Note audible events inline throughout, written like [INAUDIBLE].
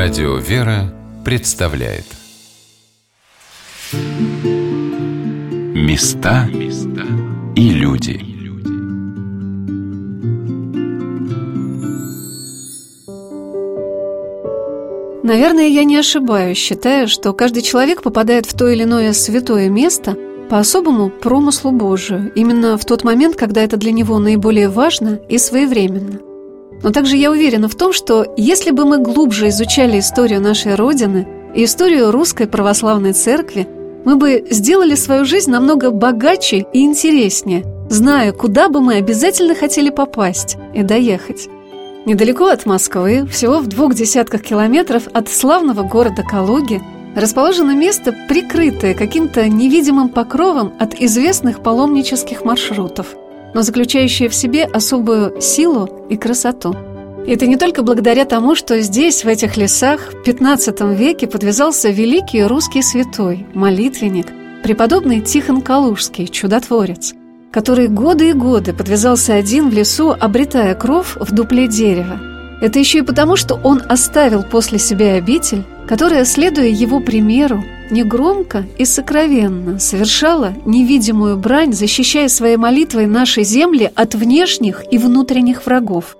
Радио «Вера» представляет Места и люди Наверное, я не ошибаюсь, считая, что каждый человек попадает в то или иное святое место по особому промыслу Божию, именно в тот момент, когда это для него наиболее важно и своевременно. Но также я уверена в том, что если бы мы глубже изучали историю нашей Родины и историю Русской Православной Церкви, мы бы сделали свою жизнь намного богаче и интереснее, зная, куда бы мы обязательно хотели попасть и доехать. Недалеко от Москвы, всего в двух десятках километров от славного города Калуги, расположено место, прикрытое каким-то невидимым покровом от известных паломнических маршрутов – но заключающая в себе особую силу и красоту. И это не только благодаря тому, что здесь, в этих лесах, в XV веке подвязался великий русский святой, молитвенник, преподобный Тихон Калужский, чудотворец, который годы и годы подвязался один в лесу, обретая кров в дупле дерева. Это еще и потому, что он оставил после себя обитель, которая, следуя его примеру, негромко и сокровенно совершала невидимую брань, защищая своей молитвой наши земли от внешних и внутренних врагов.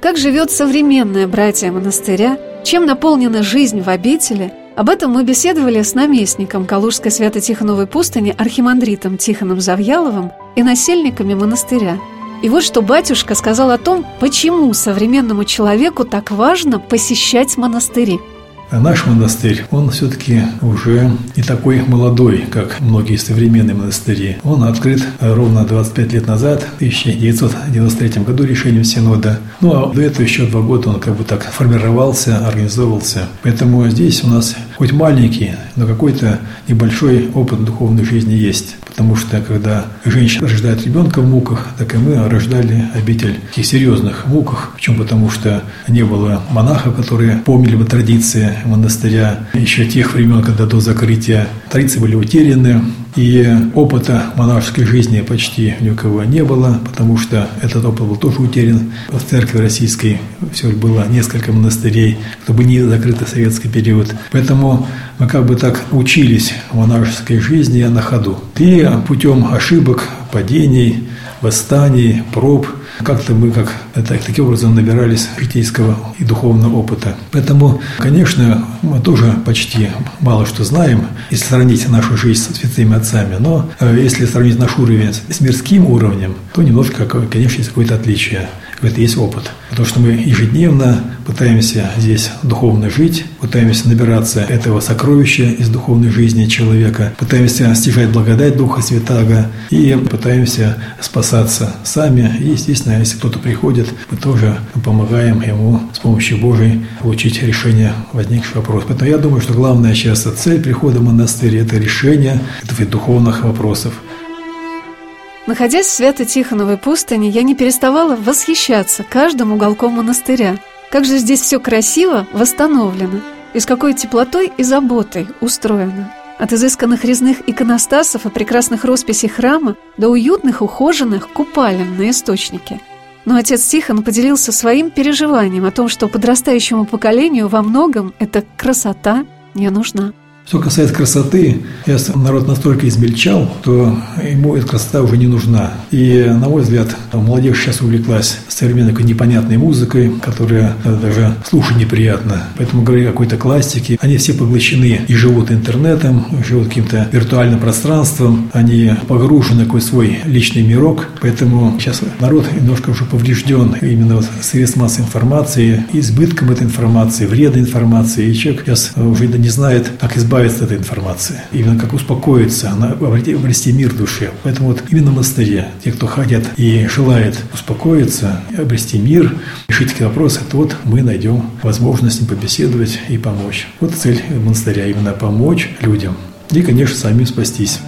Как живет современное братья монастыря, чем наполнена жизнь в обители, об этом мы беседовали с наместником Калужской Свято-Тихоновой пустыни архимандритом Тихоном Завьяловым и насельниками монастыря. И вот что батюшка сказал о том, почему современному человеку так важно посещать монастыри – а наш монастырь, он все-таки уже не такой молодой, как многие современные монастыри. Он открыт ровно 25 лет назад, в 1993 году решением Синода. Ну а до этого еще два года он как бы так формировался, организовывался. Поэтому здесь у нас хоть маленький, но какой-то небольшой опыт духовной жизни есть. Потому что когда женщина рождает ребенка в муках, так и мы рождали обитель в серьезных муках. Почему? Потому что не было монахов, которые помнили бы традиции монастыря еще тех времен, когда до закрытия традиции были утеряны. И опыта монашеской жизни почти ни у кого не было, потому что этот опыт был тоже утерян. В церкви российской все было несколько монастырей, чтобы не закрытый советский период. Поэтому мы как бы так учились монашеской жизни на ходу. И путем ошибок, падений, восстаний, проб – как-то мы как это, таким образом набирались житейского и духовного опыта. Поэтому, конечно, мы тоже почти мало что знаем, если сравнить нашу жизнь с святыми отцами. Но э, если сравнить наш уровень с мирским уровнем, то немножко, конечно, есть какое-то отличие это есть опыт. Потому что мы ежедневно пытаемся здесь духовно жить, пытаемся набираться этого сокровища из духовной жизни человека, пытаемся стяжать благодать Духа Святаго и пытаемся спасаться сами. И, естественно, если кто-то приходит, мы тоже помогаем ему с помощью Божией получить решение возникших вопросов. Поэтому я думаю, что главная сейчас цель прихода в монастырь – это решение этих духовных вопросов. Находясь в Свято-Тихоновой пустыне, я не переставала восхищаться каждым уголком монастыря. Как же здесь все красиво восстановлено, и с какой теплотой и заботой устроено. От изысканных резных иконостасов и прекрасных росписей храма до уютных, ухоженных купалин на источнике. Но отец Тихон поделился своим переживанием о том, что подрастающему поколению во многом эта красота не нужна. Что касается красоты, если народ настолько измельчал, то ему эта красота уже не нужна. И, на мой взгляд, молодежь сейчас увлеклась современной непонятной музыкой, которая даже слушать неприятно. Поэтому говоря о какой-то классике, они все поглощены и живут интернетом, живут каким-то виртуальным пространством, они погружены в какой свой личный мирок. Поэтому сейчас народ немножко уже поврежден именно средств массовой информации, избытком этой информации, вредной информации. И человек сейчас уже не знает, как избавиться избавиться от этой информации, именно как успокоиться, обрести, обрести мир в душе. Поэтому вот именно в монастыре, те, кто хотят и желает успокоиться, обрести мир, решить такие вопросы, то вот мы найдем возможность им побеседовать и помочь. Вот цель монастыря именно помочь людям и, конечно, самим спастись.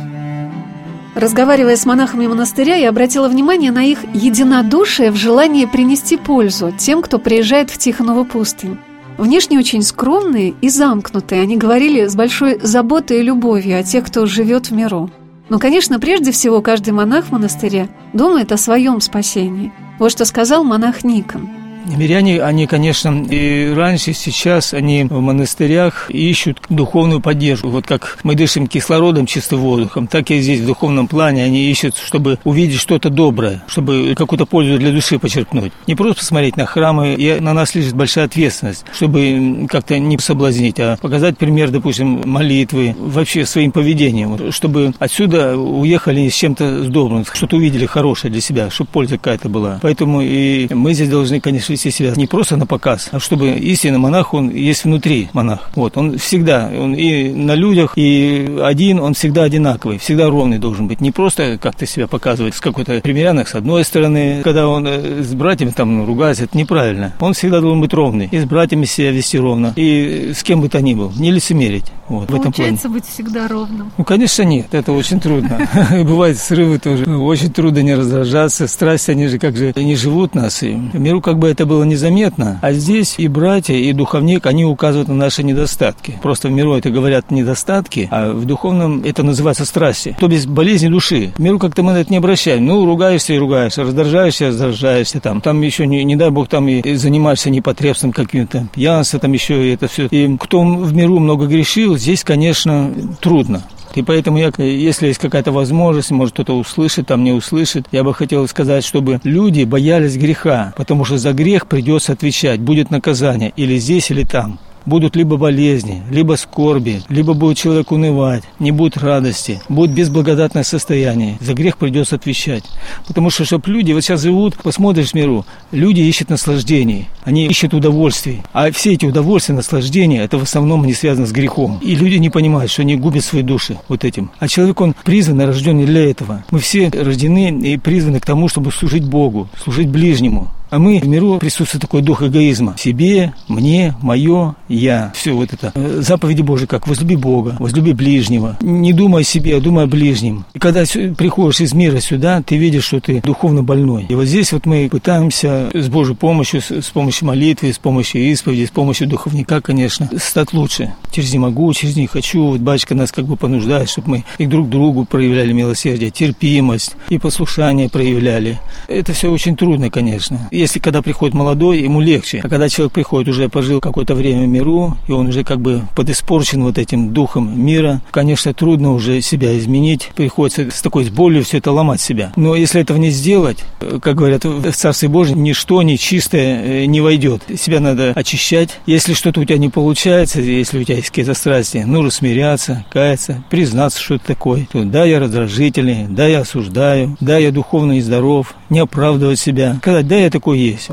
Разговаривая с монахами монастыря, я обратила внимание на их единодушие в желании принести пользу тем, кто приезжает в Тихонову пустынь. Внешне очень скромные и замкнутые, они говорили с большой заботой и любовью о тех, кто живет в миру. Но, конечно, прежде всего каждый монах в монастыре думает о своем спасении. Вот что сказал монах Никон. Миряне, они, конечно, и раньше, и сейчас, они в монастырях ищут духовную поддержку. Вот как мы дышим кислородом, чистым воздухом, так и здесь в духовном плане они ищут, чтобы увидеть что-то доброе, чтобы какую-то пользу для души почерпнуть. Не просто смотреть на храмы, и на нас лежит большая ответственность, чтобы как-то не соблазнить, а показать пример, допустим, молитвы, вообще своим поведением, чтобы отсюда уехали с чем-то с добрым, что-то увидели хорошее для себя, чтобы польза какая-то была. Поэтому и мы здесь должны, конечно, вести себя не просто на показ, а чтобы истинный монах, он есть внутри монах. Вот, он всегда, он и на людях, и один, он всегда одинаковый, всегда ровный должен быть. Не просто как-то себя показывать с какой-то примерянок с одной стороны, когда он э, с братьями там ругается, это неправильно. Он всегда должен быть ровный. И с братьями себя вести ровно. И с кем бы то ни был. Не лицемерить. Вот, в этом плане. быть всегда ровным? Ну, конечно, нет. Это очень трудно. [LAUGHS] Бывают срывы тоже. Очень трудно не раздражаться. Страсти, они же как же не живут нас. И миру как бы это было незаметно. А здесь и братья, и духовник, они указывают на наши недостатки. Просто в миру это говорят недостатки, а в духовном это называется страсти. То без болезни души. В миру как-то мы на это не обращаем. Ну, ругаешься и ругаешься, раздражаешься, раздражаешься там. Там еще, не, не дай бог, там и занимаешься непотребством каким-то, пьянство там еще, и это все. И кто в миру много грешил, здесь, конечно, трудно. И поэтому я, если есть какая-то возможность, может кто-то услышит, там не услышит, я бы хотел сказать, чтобы люди боялись греха, потому что за грех придется отвечать, будет наказание или здесь, или там будут либо болезни, либо скорби, либо будет человек унывать, не будет радости, будет безблагодатное состояние. За грех придется отвечать. Потому что, чтобы люди вот сейчас живут, посмотришь в миру, люди ищут наслаждений, они ищут удовольствий. А все эти удовольствия, наслаждения, это в основном не связано с грехом. И люди не понимают, что они губят свои души вот этим. А человек, он призван, рожден для этого. Мы все рождены и призваны к тому, чтобы служить Богу, служить ближнему. А мы в миру присутствует такой дух эгоизма. Себе, мне, мое, я. Все вот это. Э, заповеди Божьи как возлюби Бога, возлюби ближнего. Не думай о себе, а думай о ближнем. И когда приходишь из мира сюда, ты видишь, что ты духовно больной. И вот здесь вот мы пытаемся с Божьей помощью, с помощью молитвы, с помощью исповеди, с помощью духовника, конечно, стать лучше. Через не могу, через не хочу. Вот батюшка нас как бы понуждает, чтобы мы и друг другу проявляли милосердие, терпимость и послушание проявляли. Это все очень трудно, конечно если когда приходит молодой, ему легче. А когда человек приходит, уже пожил какое-то время в миру, и он уже как бы подиспорчен вот этим духом мира, конечно, трудно уже себя изменить. Приходится с такой болью все это ломать себя. Но если этого не сделать, как говорят, в Царстве Божьем ничто нечистое э, не войдет. Себя надо очищать. Если что-то у тебя не получается, если у тебя есть какие-то страсти, нужно смиряться, каяться, признаться, что это такое. То, да, я раздражительный, да, я осуждаю, да, я духовно нездоров, не оправдывать себя. Сказать, да, я такой такой есть.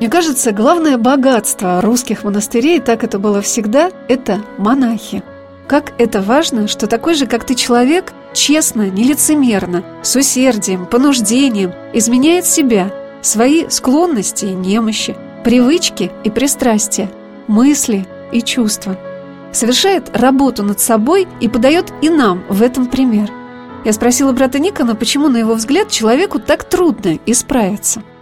Мне кажется, главное богатство русских монастырей, так это было всегда, это монахи. Как это важно, что такой же, как ты человек, честно, нелицемерно, с усердием, понуждением изменяет себя, свои склонности и немощи, привычки и пристрастия, мысли и чувства. Совершает работу над собой и подает и нам в этом пример. Я спросила брата Никона, почему, на его взгляд, человеку так трудно исправиться –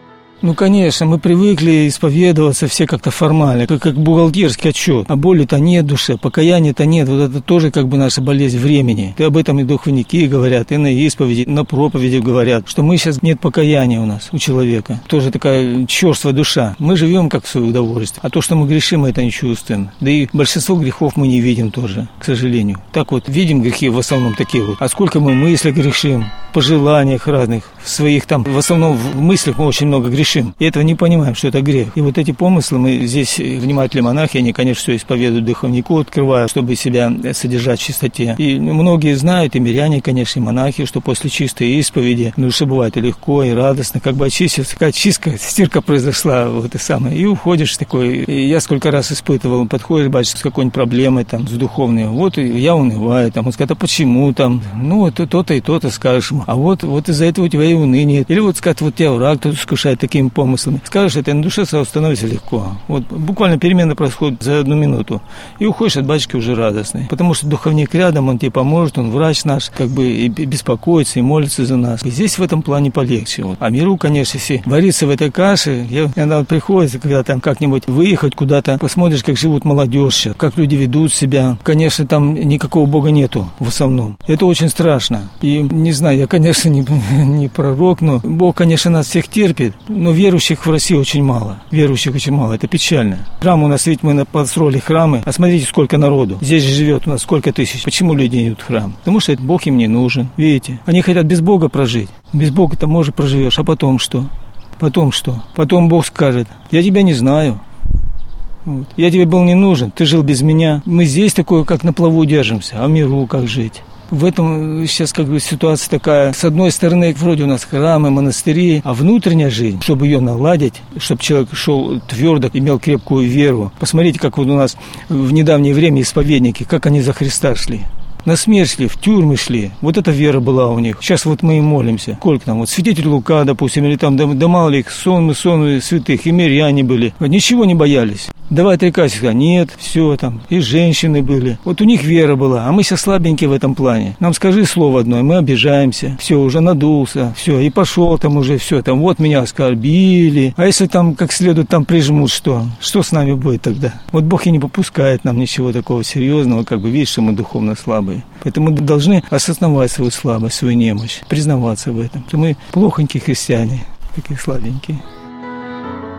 ну, конечно, мы привыкли исповедоваться все как-то формально, как, как бухгалтерский отчет. А боли-то нет в душе, покаяния-то нет. Вот это тоже как бы наша болезнь времени. И об этом и духовники говорят, и на исповеди, на проповеди говорят, что мы сейчас нет покаяния у нас, у человека. Тоже такая черствая душа. Мы живем как в свое удовольствие. А то, что мы грешим, это не чувствуем. Да и большинство грехов мы не видим тоже, к сожалению. Так вот, видим грехи в основном такие вот. А сколько мы мысли грешим, пожеланиях разных, в своих там, в основном в мыслях мы очень много грешим грешим. И этого не понимаем, что это грех. И вот эти помыслы мы здесь, внимательные монахи, они, конечно, все исповедуют духовнику, открывают, чтобы себя содержать в чистоте. И многие знают, и миряне, конечно, и монахи, что после чистой исповеди на душе бывает и легко, и радостно, как бы очистился, такая чистка, [LAUGHS] стирка произошла, вот и самое. И уходишь такой. И я сколько раз испытывал, подходишь, батюшка, с какой-нибудь проблемой там, с духовной, вот и я унываю, там, он скажет, а почему там, ну, вот то-то и то-то скажешь, а вот, вот из-за этого у тебя и уныние. Или вот сказать, вот тебя враг кто-то искушает такие такими помыслами. Скажешь это, на душе сразу становится легко. Вот буквально перемена происходит за одну минуту. И уходишь от батюшки уже радостный. Потому что духовник рядом, он тебе поможет, он врач наш, как бы и беспокоится, и молится за нас. И здесь в этом плане полегче. Вот. А миру, конечно, если вариться в этой каше, я, иногда приходится, когда там как-нибудь выехать куда-то, посмотришь, как живут молодежь как люди ведут себя. Конечно, там никакого Бога нету в основном. Это очень страшно. И не знаю, я, конечно, не, [LAUGHS] не пророк, но Бог, конечно, нас всех терпит Но верующих в России очень мало. Верующих очень мало. Это печально. Храм у нас, ведь мы построили храмы. А смотрите, сколько народу. Здесь живет у нас сколько тысяч. Почему люди идут в храм? Потому что Бог им не нужен. Видите? Они хотят без Бога прожить. Без Бога-то, может, проживешь. А потом что? Потом что? Потом Бог скажет, я тебя не знаю. Вот. Я тебе был не нужен, ты жил без меня. Мы здесь такое, как на плаву держимся, а в миру как жить? В этом сейчас как бы ситуация такая. С одной стороны, вроде у нас храмы, монастыри, а внутренняя жизнь, чтобы ее наладить, чтобы человек шел твердо, имел крепкую веру. Посмотрите, как вот у нас в недавнее время исповедники, как они за Христа шли на смерть шли, в тюрьмы шли. Вот эта вера была у них. Сейчас вот мы и молимся. Сколько там, вот святитель Лука, допустим, или там, да, да мало ли их, сонмы, сонмы святых, и миряне были. Ничего не боялись. Давай отрекайся. Нет, все там. И женщины были. Вот у них вера была, а мы все слабенькие в этом плане. Нам скажи слово одно, и мы обижаемся. Все, уже надулся. Все, и пошел там уже, все, там, вот меня оскорбили. А если там как следует там прижмут, что? Что с нами будет тогда? Вот Бог и не попускает нам ничего такого серьезного, как бы видишь, что мы духовно слабые. Поэтому мы должны осознавать свою слабость, свою немощь, признаваться в этом. Что мы плохонькие христиане, такие слабенькие.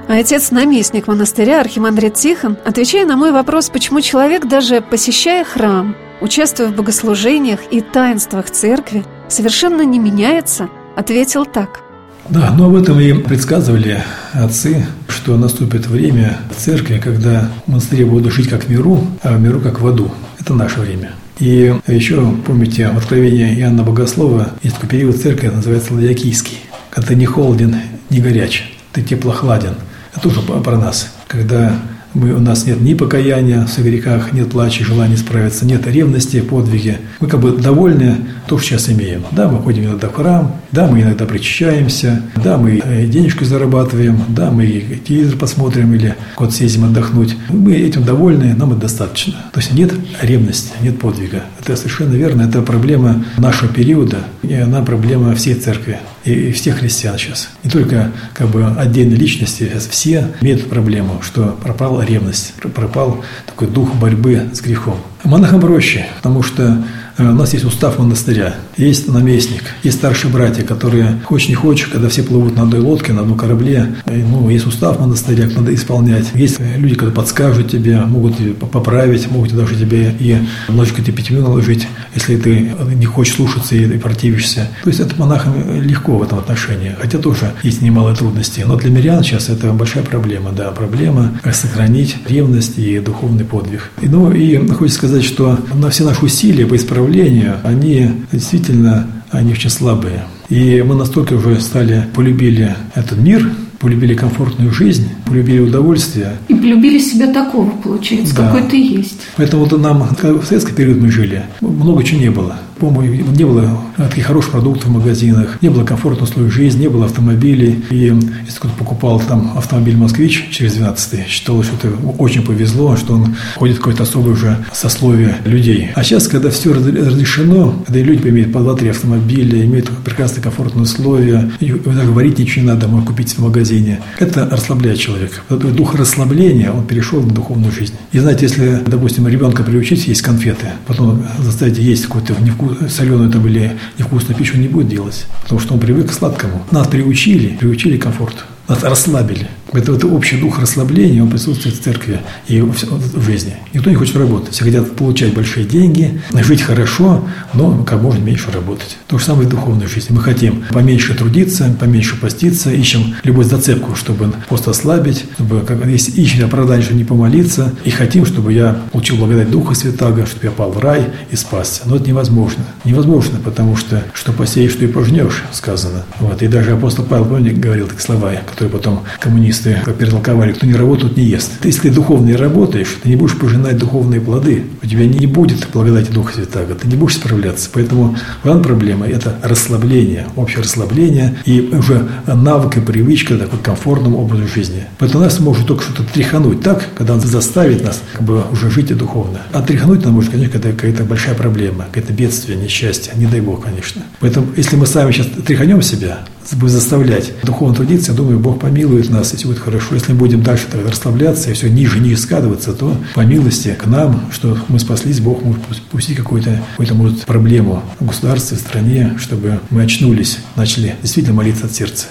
А отец-наместник монастыря Архимандрит Тихон, отвечая на мой вопрос, почему человек, даже посещая храм, участвуя в богослужениях и таинствах церкви, совершенно не меняется, ответил так. Да, но об этом и предсказывали отцы, что наступит время в церкви, когда монастыри будут жить как в миру, а в миру как в аду. Это наше время. И еще, помните, в Откровении Иоанна Богослова есть такой период церкви, называется Ладиакийский, когда ты не холоден, не горяч, ты теплохладен – это тоже про нас. Когда мы, у нас нет ни покаяния в своих грехах, нет плача, желания справиться, нет ревности, подвиги. Мы как бы довольны то, что сейчас имеем. Да, мы ходим иногда в храм, да, мы иногда причащаемся, да, мы э, денежку зарабатываем, да, мы телевизор посмотрим или куда съездим отдохнуть. Мы этим довольны, нам это достаточно. То есть нет ревности, нет подвига. Это совершенно верно, это проблема нашего периода, и она проблема всей церкви и всех христиан сейчас. Не только как бы отдельные личности, сейчас все имеют проблему, что пропала ревность, пропал такой дух борьбы с грехом. Монахам проще, потому что у нас есть устав монастыря, есть наместник, есть старшие братья, которые, хочешь не хочешь, когда все плывут на одной лодке, на одном корабле, э, ну, есть устав монастыря, надо исполнять. Есть люди, которые подскажут тебе, могут поправить, могут даже тебе и ночью тебе пятью наложить, если ты не хочешь слушаться и противишься. То есть это монахам легко в этом отношении, хотя тоже есть немало трудностей. Но для мирян сейчас это большая проблема, да, проблема сохранить ревность и духовный подвиг. И, ну и хочется сказать, что на все наши усилия по исправлению направления, они действительно они очень слабые. И мы настолько уже стали, полюбили этот мир, полюбили комфортную жизнь, полюбили удовольствие. И полюбили себя такого, получается, да. какой ты есть. Поэтому вот нам, в советский период мы жили, много чего не было. По-моему, не было таких хороших продуктов в магазинах, не было комфортного условий жизни, не было автомобилей. И если кто-то покупал там автомобиль «Москвич» через 12 считал, что это очень повезло, что он ходит в какое-то особое уже сословие людей. А сейчас, когда все разрешено, когда люди имеют по 2-3 автомобиля, имеют прекрасные комфортные условия, и даже варить ничего не надо, можно купить в магазине, это расслабляет человека. Дух расслабления, он перешел в духовную жизнь. И знаете, если, допустим, ребенка приучить есть конфеты, потом заставить есть какой-то невкус соленую там или невкусную пищу не будет делать, потому что он привык к сладкому. Нас приучили, приучили к комфорту, нас расслабили. Это, это общий дух расслабления, он присутствует в церкви и в, в жизни. Никто не хочет работать. Все хотят получать большие деньги, жить хорошо, но как можно меньше работать. То же самое в духовной жизни. Мы хотим поменьше трудиться, поменьше поститься, ищем любую зацепку, чтобы пост ослабить, чтобы, как, если ищем оправдание, чтобы не помолиться, и хотим, чтобы я получил благодать Духа Святаго, чтобы я пал в рай и спасся. Но это невозможно. Невозможно, потому что что посеешь, что и пожнешь, сказано. Вот. И даже апостол Павел, помните, говорил такие слова, которые потом коммунисты перетолковали, кто не работает, не ест. Если ты духовно работаешь, ты не будешь пожинать духовные плоды. У тебя не будет благодати Духа Святаго, ты не будешь справляться. Поэтому главная проблема – это расслабление, общее расслабление и уже навык и привычка такой комфортному образу жизни. Поэтому нас может только что-то тряхануть так, когда он заставит нас как бы уже жить и духовно. А тряхануть нам может, конечно, это какая-то большая проблема, какое-то бедствие, несчастье, не дай Бог, конечно. Поэтому, если мы сами сейчас тряханем себя, будет заставлять духовно трудиться, я думаю, Бог помилует нас, и будет хорошо. Если мы будем дальше тогда расслабляться и все ниже, ниже скатываться, то по милости к нам, что мы спаслись, Бог может пустить какую-то, какую-то может, проблему в государстве, в стране, чтобы мы очнулись, начали действительно молиться от сердца.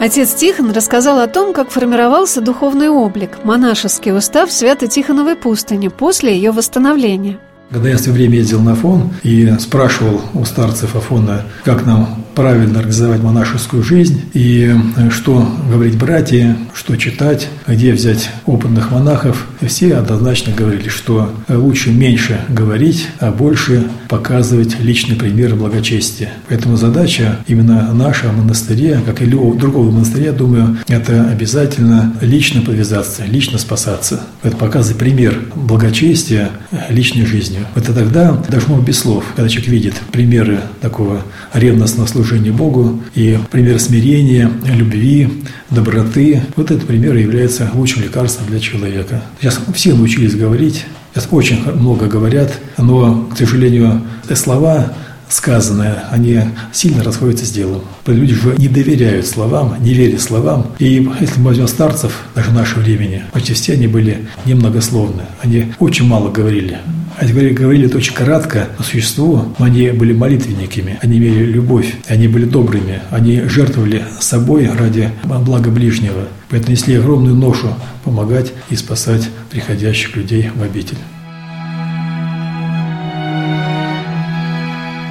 Отец Тихон рассказал о том, как формировался духовный облик, монашеский устав Свято-Тихоновой пустыни после ее восстановления – когда я все время ездил на Афон и спрашивал у старцев Афона, как нам правильно организовать монашескую жизнь и э, что говорить братья, что читать, где взять опытных монахов, все однозначно говорили, что лучше меньше говорить, а больше показывать личный пример благочестия. Поэтому задача именно наша монастыря, как и любого другого монастыря, думаю, это обязательно лично повязаться, лично спасаться. Это показывать пример благочестия личной жизнью жизнью. Это тогда должно быть без слов, когда человек видит примеры такого ревностного служения Богу и пример смирения, любви, доброты. Вот этот пример является лучшим лекарством для человека. Сейчас все научились говорить, сейчас очень много говорят, но, к сожалению, слова сказанное, они сильно расходятся с делом. Люди же не доверяют словам, не верят словам. И если мы возьмем старцев, даже нашего времени, почти все они были немногословны. Они очень мало говорили. Они говорили, говорили это очень кратко по существу, они были молитвенниками, они имели любовь, они были добрыми, они жертвовали собой ради блага ближнего. Поэтому несли огромную ношу помогать и спасать приходящих людей в обитель.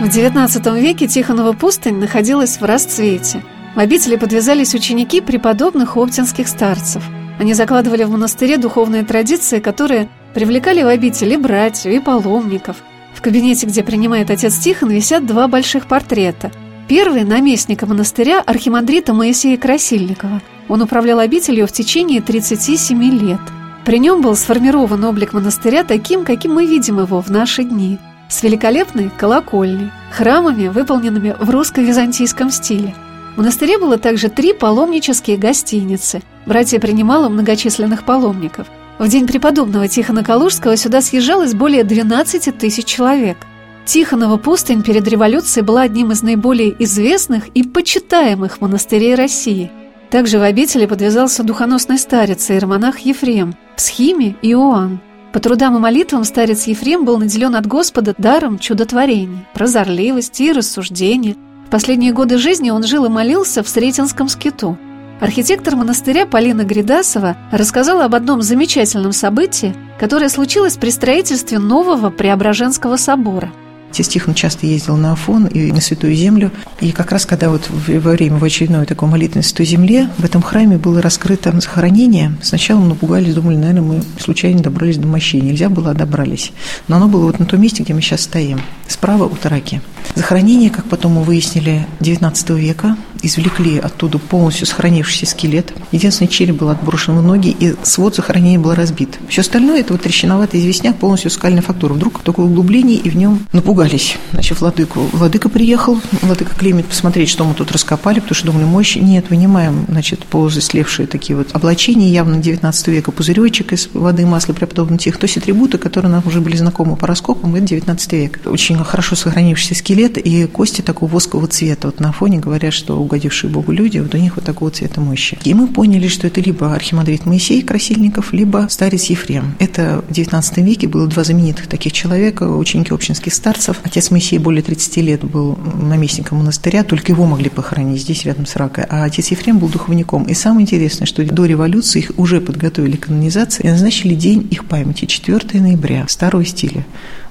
В XIX веке Тихонова пустынь находилась в расцвете. В обители подвязались ученики преподобных оптинских старцев. Они закладывали в монастыре духовные традиции, которые привлекали в обители братьев, и паломников. В кабинете, где принимает отец Тихон, висят два больших портрета. Первый – наместника монастыря архимандрита Моисея Красильникова. Он управлял обителью в течение 37 лет. При нем был сформирован облик монастыря таким, каким мы видим его в наши дни – с великолепной колокольней, храмами, выполненными в русско-византийском стиле. В монастыре было также три паломнические гостиницы. Братья принимало многочисленных паломников. В день преподобного Тихона Калужского сюда съезжалось более 12 тысяч человек. Тихонова пустынь перед революцией была одним из наиболее известных и почитаемых монастырей России. Также в обители подвязался духоносный старец иеромонах Ефрем, Псхими и Иоанн. По трудам и молитвам старец Ефрем был наделен от Господа даром чудотворений, прозорливости и рассуждения. В последние годы жизни он жил и молился в Сретенском скиту. Архитектор монастыря Полина Гридасова рассказала об одном замечательном событии, которое случилось при строительстве нового Преображенского собора – Отец Тихон часто ездил на Афон и на Святую Землю. И как раз когда вот во время в очередной такой молитвы на Святой Земле в этом храме было раскрыто захоронение. Сначала мы напугались, думали, наверное, мы случайно добрались до мощи. Нельзя было, а добрались. Но оно было вот на том месте, где мы сейчас стоим, справа у Тараки. Захоронение, как потом мы выяснили, 19 века. Извлекли оттуда полностью сохранившийся скелет. Единственный череп был отброшен в ноги, и свод захоронения был разбит. Все остальное – это вот трещиноватый известняк, полностью скальная фактура. Вдруг такое углубление, и в нем напугались. Значит, владыку. Владыка приехал, владыка Климент посмотреть, что мы тут раскопали, потому что думали, мощь. Нет, вынимаем, значит, полузаслевшие такие вот облачения, явно 19 века, пузыречек из воды, масла преподобного тех, то есть атрибуты, которые нам уже были знакомы по раскопам, это 19 век. Очень хорошо сохранившийся скелет и кости такого воскового цвета. Вот на фоне говорят, что угодившие Богу люди, вот у них вот такого цвета мощи. И мы поняли, что это либо архимандрит Моисей Красильников, либо старец Ефрем. Это в XIX веке было два знаменитых таких человека, ученики общинских старцев. Отец Моисей более 30 лет был наместником монастыря, только его могли похоронить здесь, рядом с Ракой. А отец Ефрем был духовником. И самое интересное, что до революции их уже подготовили к канонизации и назначили день их памяти, 4 ноября, старого стиля.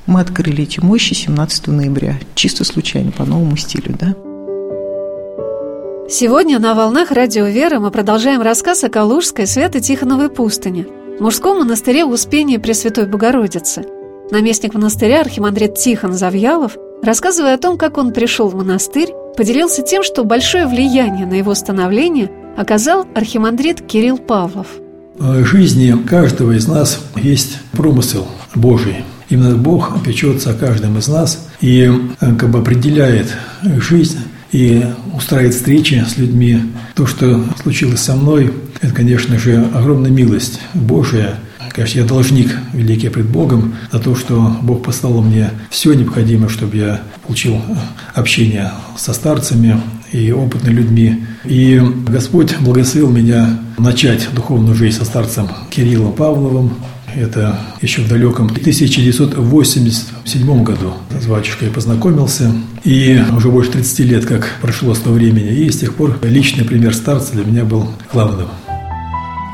Мы открыли эти мощи 17 ноября, чисто случайно, по новому стилю, да. Сегодня на «Волнах Радио Веры» мы продолжаем рассказ о Калужской Свято-Тихоновой пустыне, мужском монастыре Успения Пресвятой Богородицы. Наместник монастыря архимандрит Тихон Завьялов, рассказывая о том, как он пришел в монастырь, поделился тем, что большое влияние на его становление оказал архимандрит Кирилл Павлов. В жизни каждого из нас есть промысел Божий – Именно Бог печется о каждом из нас и э, как бы определяет жизнь и устраивает встречи с людьми. То, что случилось со мной, это, конечно же, огромная милость Божия. Конечно, я должник великий пред Богом за то, что Бог послал мне все необходимое, чтобы я получил э, общение со старцами и опытными людьми. И Господь благословил меня начать духовную жизнь со старцем Кириллом Павловым, Это еще в далеком 1987 году с батюшкой познакомился. И уже больше 30 лет, как прошло с того времени. И с тех пор личный пример старца для меня был главным.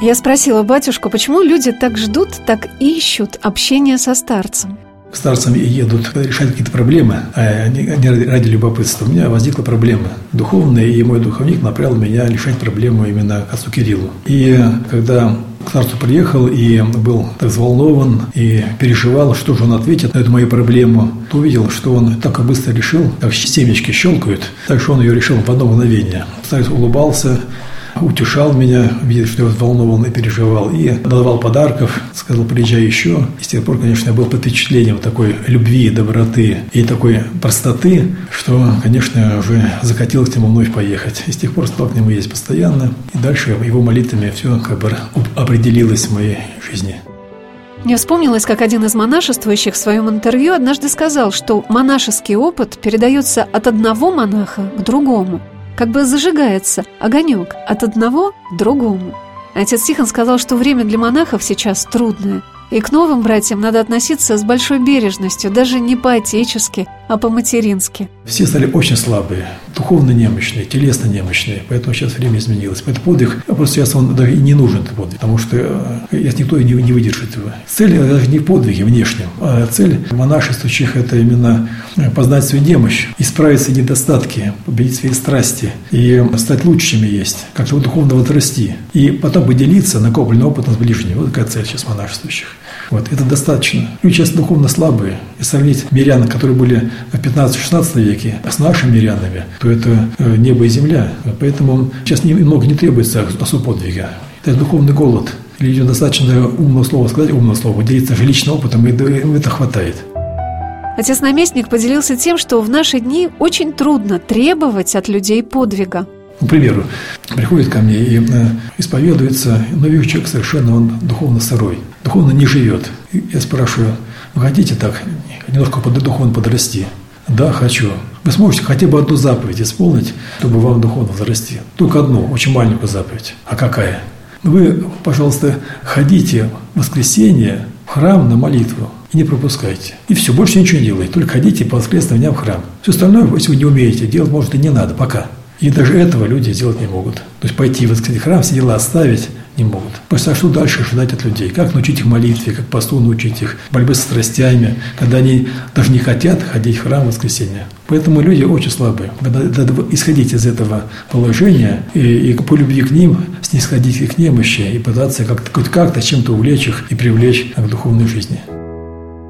Я спросила батюшку, почему люди так ждут, так ищут общения со старцем к старцам едут решать какие-то проблемы, а они ради любопытства. У меня возникла проблема духовная, и мой духовник направил меня решать проблему именно к отцу Кириллу. И когда к старцу приехал и был так взволнован и переживал, что же он ответит на эту мою проблему, то увидел, что он так быстро решил, как семечки щелкают, так что он ее решил в одно мгновение. Старец улыбался, утешал меня, видя, что я взволнован и переживал, и давал подарков, сказал, приезжай еще. И с тех пор, конечно, я был под впечатлением такой любви, доброты и такой простоты, что, конечно, уже захотелось к нему вновь поехать. И с тех пор стал к нему есть постоянно, и дальше его молитвами все как бы определилось в моей жизни. Мне вспомнилось, как один из монашествующих в своем интервью однажды сказал, что монашеский опыт передается от одного монаха к другому – как бы зажигается огонек от одного к другому. Отец Тихон сказал, что время для монахов сейчас трудное – и к новым братьям надо относиться с большой бережностью, даже не по-отечески, а по-матерински. Все стали очень слабые, духовно немощные, телесно немощные, поэтому сейчас время изменилось. Поэтому подвиг, просто сейчас он даже и не нужен, этот подвиг, потому что сейчас э, никто не, не выдержит его. Цель даже не в подвиге внешнем, а цель монашествующих – это именно познать свою немощь, исправить свои недостатки, победить свои страсти и стать лучше, чем есть, как-то духовно возрасти. И потом поделиться накопленным опытом с ближними. Вот такая цель сейчас монашествующих. Вот, это достаточно. Люди сейчас духовно слабые. И сравнить мирян, которые были в 15-16 веке, с нашими мирянами, то это э, небо и земля. Поэтому сейчас немного не требуется особо подвига. Это духовный голод. Людям достаточно умного слова сказать, умного слова, делиться же личным опытом, и это хватает. Отец-наместник поделился тем, что в наши дни очень трудно требовать от людей подвига. К примеру, приходит ко мне и э, исповедуется, но вижу человек совершенно, он духовно сырой, духовно не живет. И я спрашиваю, вы хотите так немножко под, духовно подрасти? Да, хочу. Вы сможете хотя бы одну заповедь исполнить, чтобы вам духовно возрасти? Только одну, очень маленькую заповедь. А какая? Вы, пожалуйста, ходите в воскресенье в храм на молитву и не пропускайте. И все, больше ничего не делайте. Только ходите по воскресным дням в храм. Все остальное, если вы не умеете делать, может, и не надо. Пока. И даже этого люди сделать не могут. То есть пойти в воскресный храм, все дела оставить не могут. Просто а что дальше ожидать от людей? Как научить их молитве, как посту научить их борьбе со страстями, когда они даже не хотят ходить в храм в воскресенье. Поэтому люди очень слабые. Надо исходить из этого положения и, и по любви к ним снисходить к их немощи и пытаться как-то, как-то чем-то увлечь их и привлечь к духовной жизни.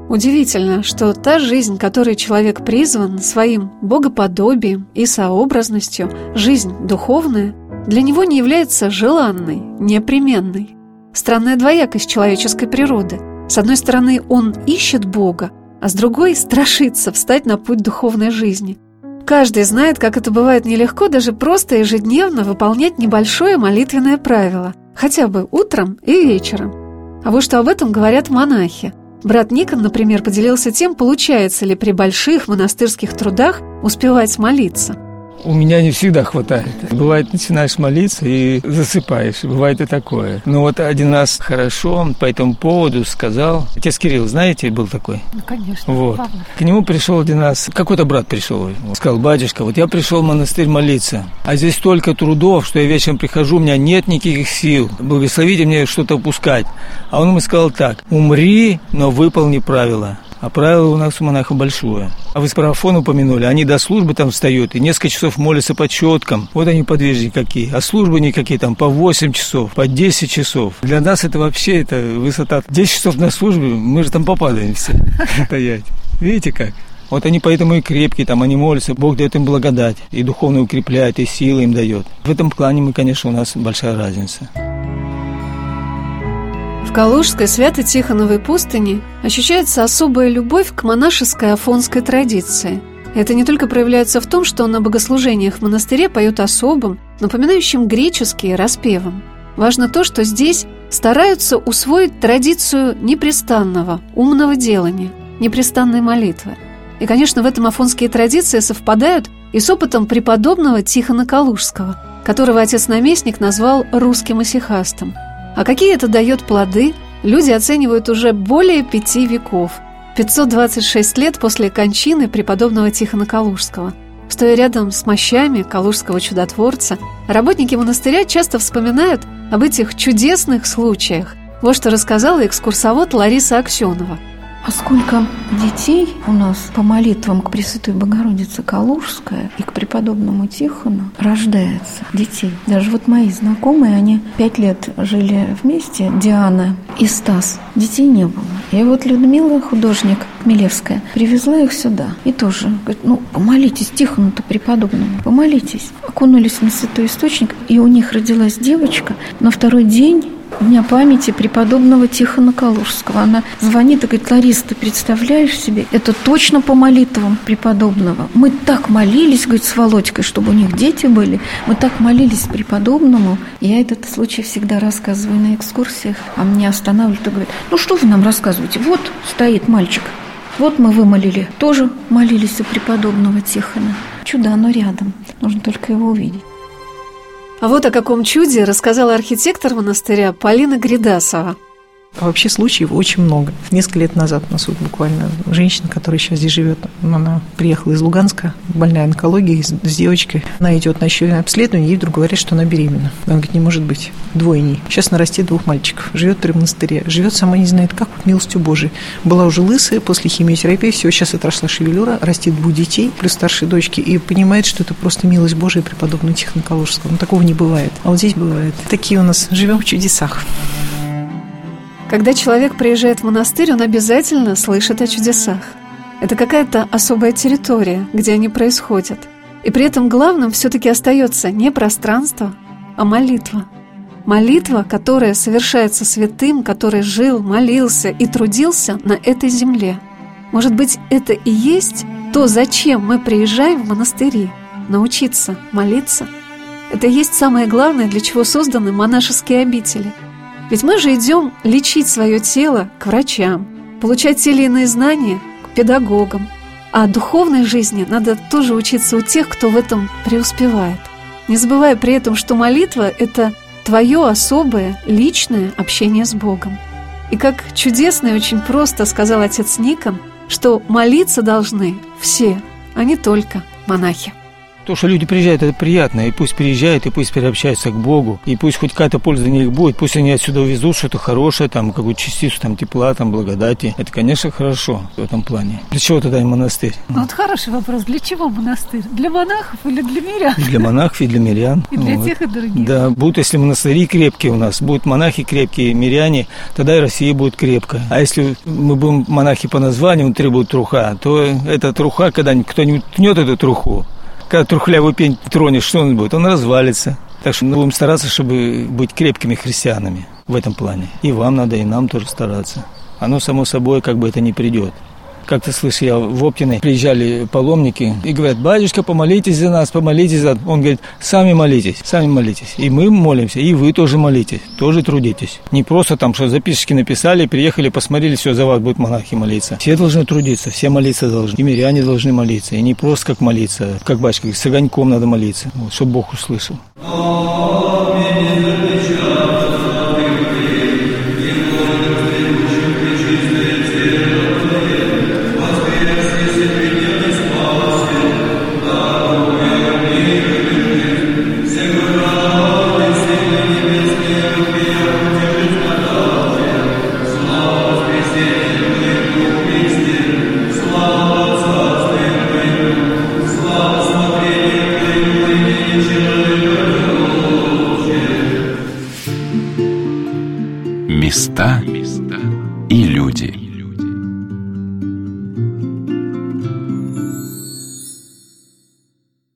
Удивительно, что та жизнь, которой человек призван своим богоподобием и сообразностью, жизнь духовная, для него не является желанной, непременной. Странная двоякость человеческой природы. С одной стороны, он ищет Бога, а с другой страшится встать на путь духовной жизни. Каждый знает, как это бывает нелегко даже просто ежедневно выполнять небольшое молитвенное правило, хотя бы утром и вечером. А вот что об этом говорят монахи – Брат Никон, например, поделился тем, получается ли при больших монастырских трудах успевать молиться. У меня не всегда хватает. Бывает, начинаешь молиться и засыпаешь. Бывает и такое. Но вот один раз хорошо по этому поводу сказал. Отец Кирилл, знаете, был такой? Ну, конечно. Вот. К нему пришел один раз, какой-то брат пришел. Сказал, батюшка, вот я пришел в монастырь молиться, а здесь столько трудов, что я вечером прихожу, у меня нет никаких сил. Благословите мне что-то упускать. А он ему сказал так, умри, но выполни правила. А правило у нас у монахов большое. А вы с парафон упомянули, они до службы там встают и несколько часов молятся по четкам. Вот они подвижники какие. А службы никакие там по 8 часов, по 10 часов. Для нас это вообще это высота. 10 часов на службе, мы же там попадаем все [LAUGHS] стоять. Видите как? Вот они поэтому и крепкие, там они молятся, Бог дает им благодать, и духовно укрепляет, и силы им дает. В этом плане мы, конечно, у нас большая разница. Калужской Свято-Тихоновой пустыне ощущается особая любовь к монашеской афонской традиции. Это не только проявляется в том, что на богослужениях в монастыре поют особым, напоминающим греческие распевом. Важно то, что здесь стараются усвоить традицию непрестанного, умного делания, непрестанной молитвы. И, конечно, в этом афонские традиции совпадают и с опытом преподобного Тихона Калужского, которого отец-наместник назвал русским исихастом – а какие это дает плоды, люди оценивают уже более пяти веков, 526 лет после кончины преподобного Тихона Калужского. Стоя рядом с мощами Калужского чудотворца, работники монастыря часто вспоминают об этих чудесных случаях. Вот что рассказала экскурсовод Лариса Аксенова – а сколько детей у нас по молитвам к Пресвятой Богородице Калужская и к преподобному Тихону рождается детей. Даже вот мои знакомые, они пять лет жили вместе, Диана и Стас. Детей не было. И вот Людмила, художник Милевская, привезла их сюда. И тоже говорит, ну, помолитесь Тихону-то преподобному, помолитесь. Окунулись на святой источник, и у них родилась девочка. На второй день Дня памяти преподобного Тихона Калужского. Она звонит и говорит, Лариса, ты представляешь себе, это точно по молитвам преподобного. Мы так молились, говорит, с Володькой, чтобы у них дети были. Мы так молились преподобному. Я этот случай всегда рассказываю на экскурсиях, а меня останавливают и говорят, ну что вы нам рассказываете? Вот стоит мальчик, вот мы вымолили, тоже молились у преподобного Тихона. Чудо, оно рядом, нужно только его увидеть. А вот о каком чуде рассказала архитектор монастыря Полина Гридасова. А вообще случаев очень много. Несколько лет назад у нас вот буквально женщина, которая сейчас здесь живет, она приехала из Луганска, больная онкологией, с, с девочкой. Она идет на еще обследование, ей вдруг говорят, что она беременна. Она говорит, не может быть, двойней. Сейчас нарастет двух мальчиков, живет при монастыре, живет сама не знает как, милостью Божией. Была уже лысая после химиотерапии, все, сейчас отросла шевелюра, растет двух детей, плюс старшей дочки, и понимает, что это просто милость Божия преподобного Тихона Калужского. Ну, такого не бывает. А вот здесь бывает. Такие у нас живем в чудесах. Когда человек приезжает в монастырь, он обязательно слышит о чудесах. Это какая-то особая территория, где они происходят. И при этом главным все-таки остается не пространство, а молитва. Молитва, которая совершается святым, который жил, молился и трудился на этой земле. Может быть, это и есть то, зачем мы приезжаем в монастыри – научиться молиться. Это и есть самое главное, для чего созданы монашеские обители – ведь мы же идем лечить свое тело к врачам, получать те или иные знания к педагогам. А духовной жизни надо тоже учиться у тех, кто в этом преуспевает. Не забывая при этом, что молитва – это твое особое, личное общение с Богом. И как чудесно и очень просто сказал отец Никон, что молиться должны все, а не только монахи. То, что люди приезжают, это приятно. И пусть приезжают, и пусть переобщаются к Богу. И пусть хоть какая-то польза для них будет. Пусть они отсюда увезут что-то хорошее, там, какую-то частицу там, тепла, там, благодати. Это, конечно, хорошо в этом плане. Для чего тогда и монастырь? Ну, вот хороший вопрос. Для чего монастырь? Для монахов или для мирян? И для монахов, и для мирян. И для вот. тех, и других. Да, будут, если монастыри крепкие у нас, будут монахи крепкие, миряне, тогда и Россия будет крепкая. А если мы будем монахи по названию, требуют труха, то эта труха, когда кто-нибудь тнет эту труху, когда трухлявый пень тронешь, что он будет? Он развалится. Так что мы будем стараться, чтобы быть крепкими христианами в этом плане. И вам надо, и нам тоже стараться. Оно само собой как бы это не придет. Как-то слышал, я в Оптиной приезжали паломники и говорят, батюшка, помолитесь за нас, помолитесь за... Он говорит, сами молитесь, сами молитесь. И мы молимся, и вы тоже молитесь, тоже трудитесь. Не просто там, что записочки написали, приехали, посмотрели, все, за вас будут монахи молиться. Все должны трудиться, все молиться должны. И миряне должны молиться. И не просто как молиться, как батюшка, с огоньком надо молиться, вот, чтобы Бог услышал. места